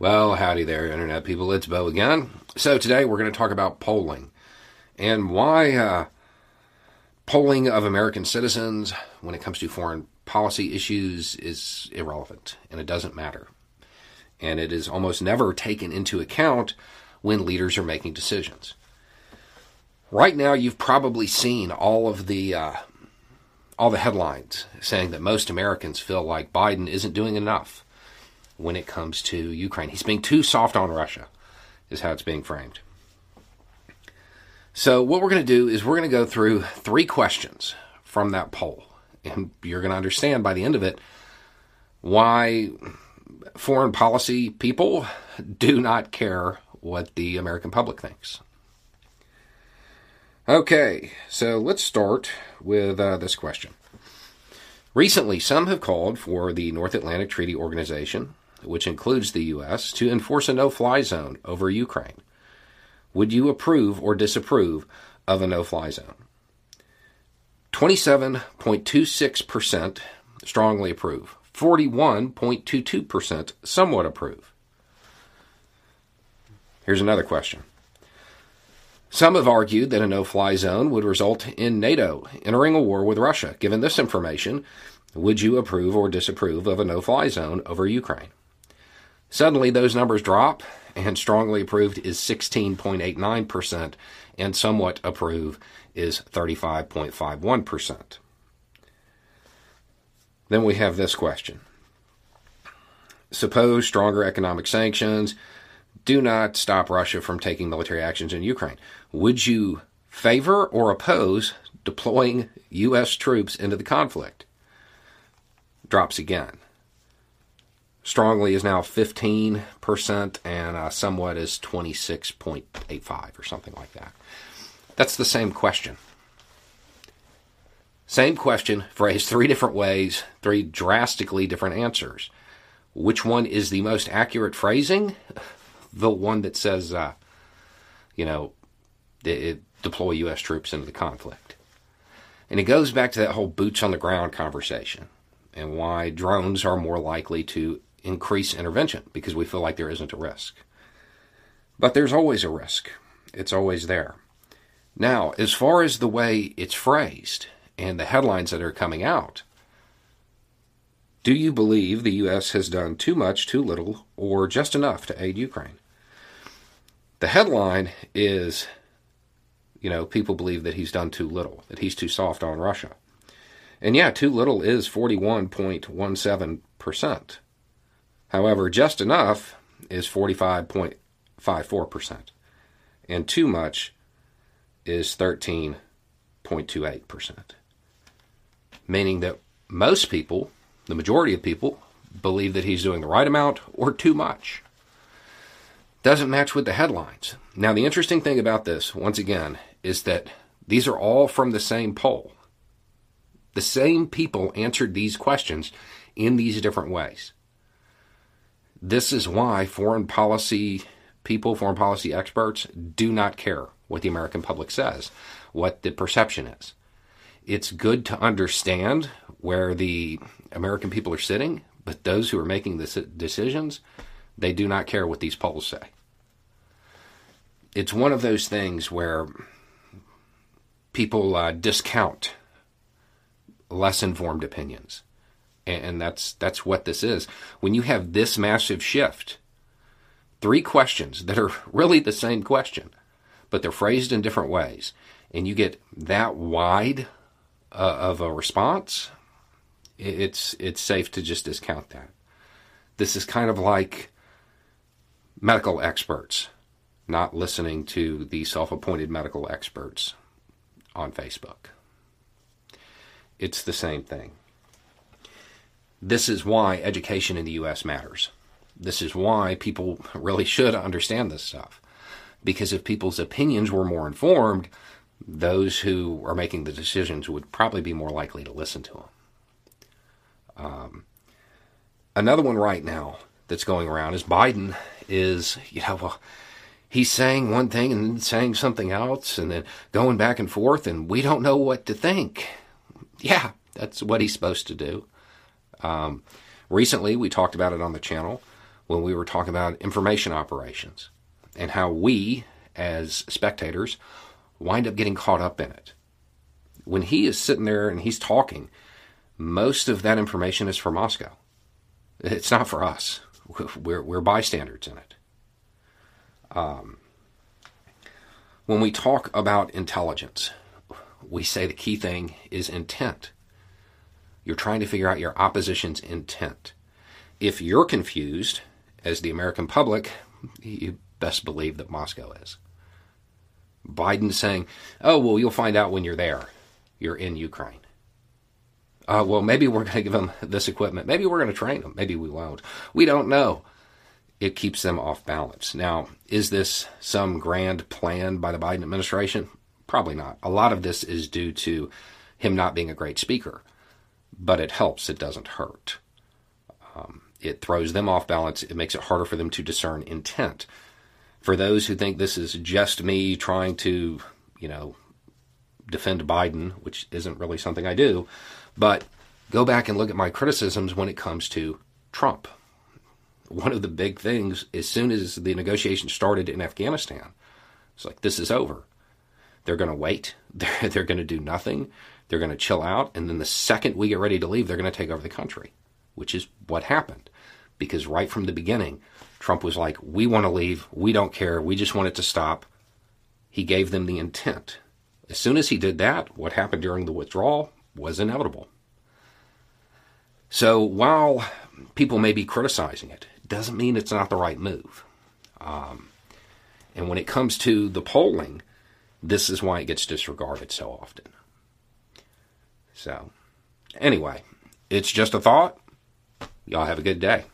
Well, howdy there, Internet people. It's Bo again. So, today we're going to talk about polling and why uh, polling of American citizens when it comes to foreign policy issues is irrelevant and it doesn't matter. And it is almost never taken into account when leaders are making decisions. Right now, you've probably seen all of the uh, all the headlines saying that most Americans feel like Biden isn't doing enough when it comes to Ukraine. He's being too soft on Russia, is how it's being framed. So, what we're going to do is we're going to go through three questions from that poll. And you're going to understand by the end of it why foreign policy people do not care what the American public thinks. Okay, so let's start with uh, this question. Recently, some have called for the North Atlantic Treaty Organization which includes the U.S., to enforce a no fly zone over Ukraine. Would you approve or disapprove of a no fly zone? 27.26% strongly approve, 41.22% somewhat approve. Here's another question. Some have argued that a no fly zone would result in NATO entering a war with Russia. Given this information, would you approve or disapprove of a no fly zone over Ukraine? Suddenly, those numbers drop, and strongly approved is 16.89%, and somewhat approve is 35.51%. Then we have this question Suppose stronger economic sanctions do not stop Russia from taking military actions in Ukraine. Would you favor or oppose deploying U.S. troops into the conflict? Drops again strongly is now 15% and uh, somewhat is 26.85 or something like that. That's the same question. Same question, phrased three different ways, three drastically different answers. Which one is the most accurate phrasing? The one that says, uh, you know, it, deploy U.S. troops into the conflict. And it goes back to that whole boots on the ground conversation and why drones are more likely to increase intervention because we feel like there isn't a risk. But there's always a risk, it's always there. Now, as far as the way it's phrased and the headlines that are coming out, do you believe the U.S. has done too much, too little, or just enough to aid Ukraine? The headline is, you know, people believe that he's done too little, that he's too soft on Russia. And yeah, too little is 41.17%. However, just enough is 45.54%, and too much is 13.28%. Meaning that most people, the majority of people, believe that he's doing the right amount or too much. Doesn't match with the headlines. Now, the interesting thing about this, once again, is that these are all from the same poll. The same people answered these questions in these different ways. This is why foreign policy people, foreign policy experts, do not care what the American public says, what the perception is. It's good to understand where the American people are sitting, but those who are making the decisions, they do not care what these polls say. It's one of those things where people uh, discount less informed opinions and that's that's what this is. When you have this massive shift, three questions that are really the same question, but they're phrased in different ways, and you get that wide uh, of a response, it's it's safe to just discount that. This is kind of like medical experts not listening to the self-appointed medical experts on Facebook. It's the same thing. This is why education in the U.S. matters. This is why people really should understand this stuff. Because if people's opinions were more informed, those who are making the decisions would probably be more likely to listen to them. Um, another one right now that's going around is Biden is, you know, well, he's saying one thing and then saying something else and then going back and forth, and we don't know what to think. Yeah, that's what he's supposed to do. Um, recently, we talked about it on the channel when we were talking about information operations and how we, as spectators, wind up getting caught up in it. When he is sitting there and he's talking, most of that information is for Moscow. It's not for us. We're, we're bystanders in it. Um, when we talk about intelligence, we say the key thing is intent. You're trying to figure out your opposition's intent. If you're confused, as the American public, you best believe that Moscow is. Biden saying, oh, well, you'll find out when you're there. You're in Ukraine. Uh, well, maybe we're going to give them this equipment. Maybe we're going to train them. Maybe we won't. We don't know. It keeps them off balance. Now, is this some grand plan by the Biden administration? Probably not. A lot of this is due to him not being a great speaker, but it helps. It doesn't hurt. Um, it throws them off balance. It makes it harder for them to discern intent. For those who think this is just me trying to, you know, defend Biden, which isn't really something I do, but go back and look at my criticisms when it comes to Trump. One of the big things, as soon as the negotiations started in Afghanistan, it's like, this is over. They're going to wait. They're, they're going to do nothing. They're going to chill out. And then the second we get ready to leave, they're going to take over the country, which is what happened. Because right from the beginning, Trump was like, we want to leave. We don't care. We just want it to stop. He gave them the intent. As soon as he did that, what happened during the withdrawal was inevitable. So while people may be criticizing it, doesn't mean it's not the right move. Um, and when it comes to the polling, this is why it gets disregarded so often. So, anyway, it's just a thought. Y'all have a good day.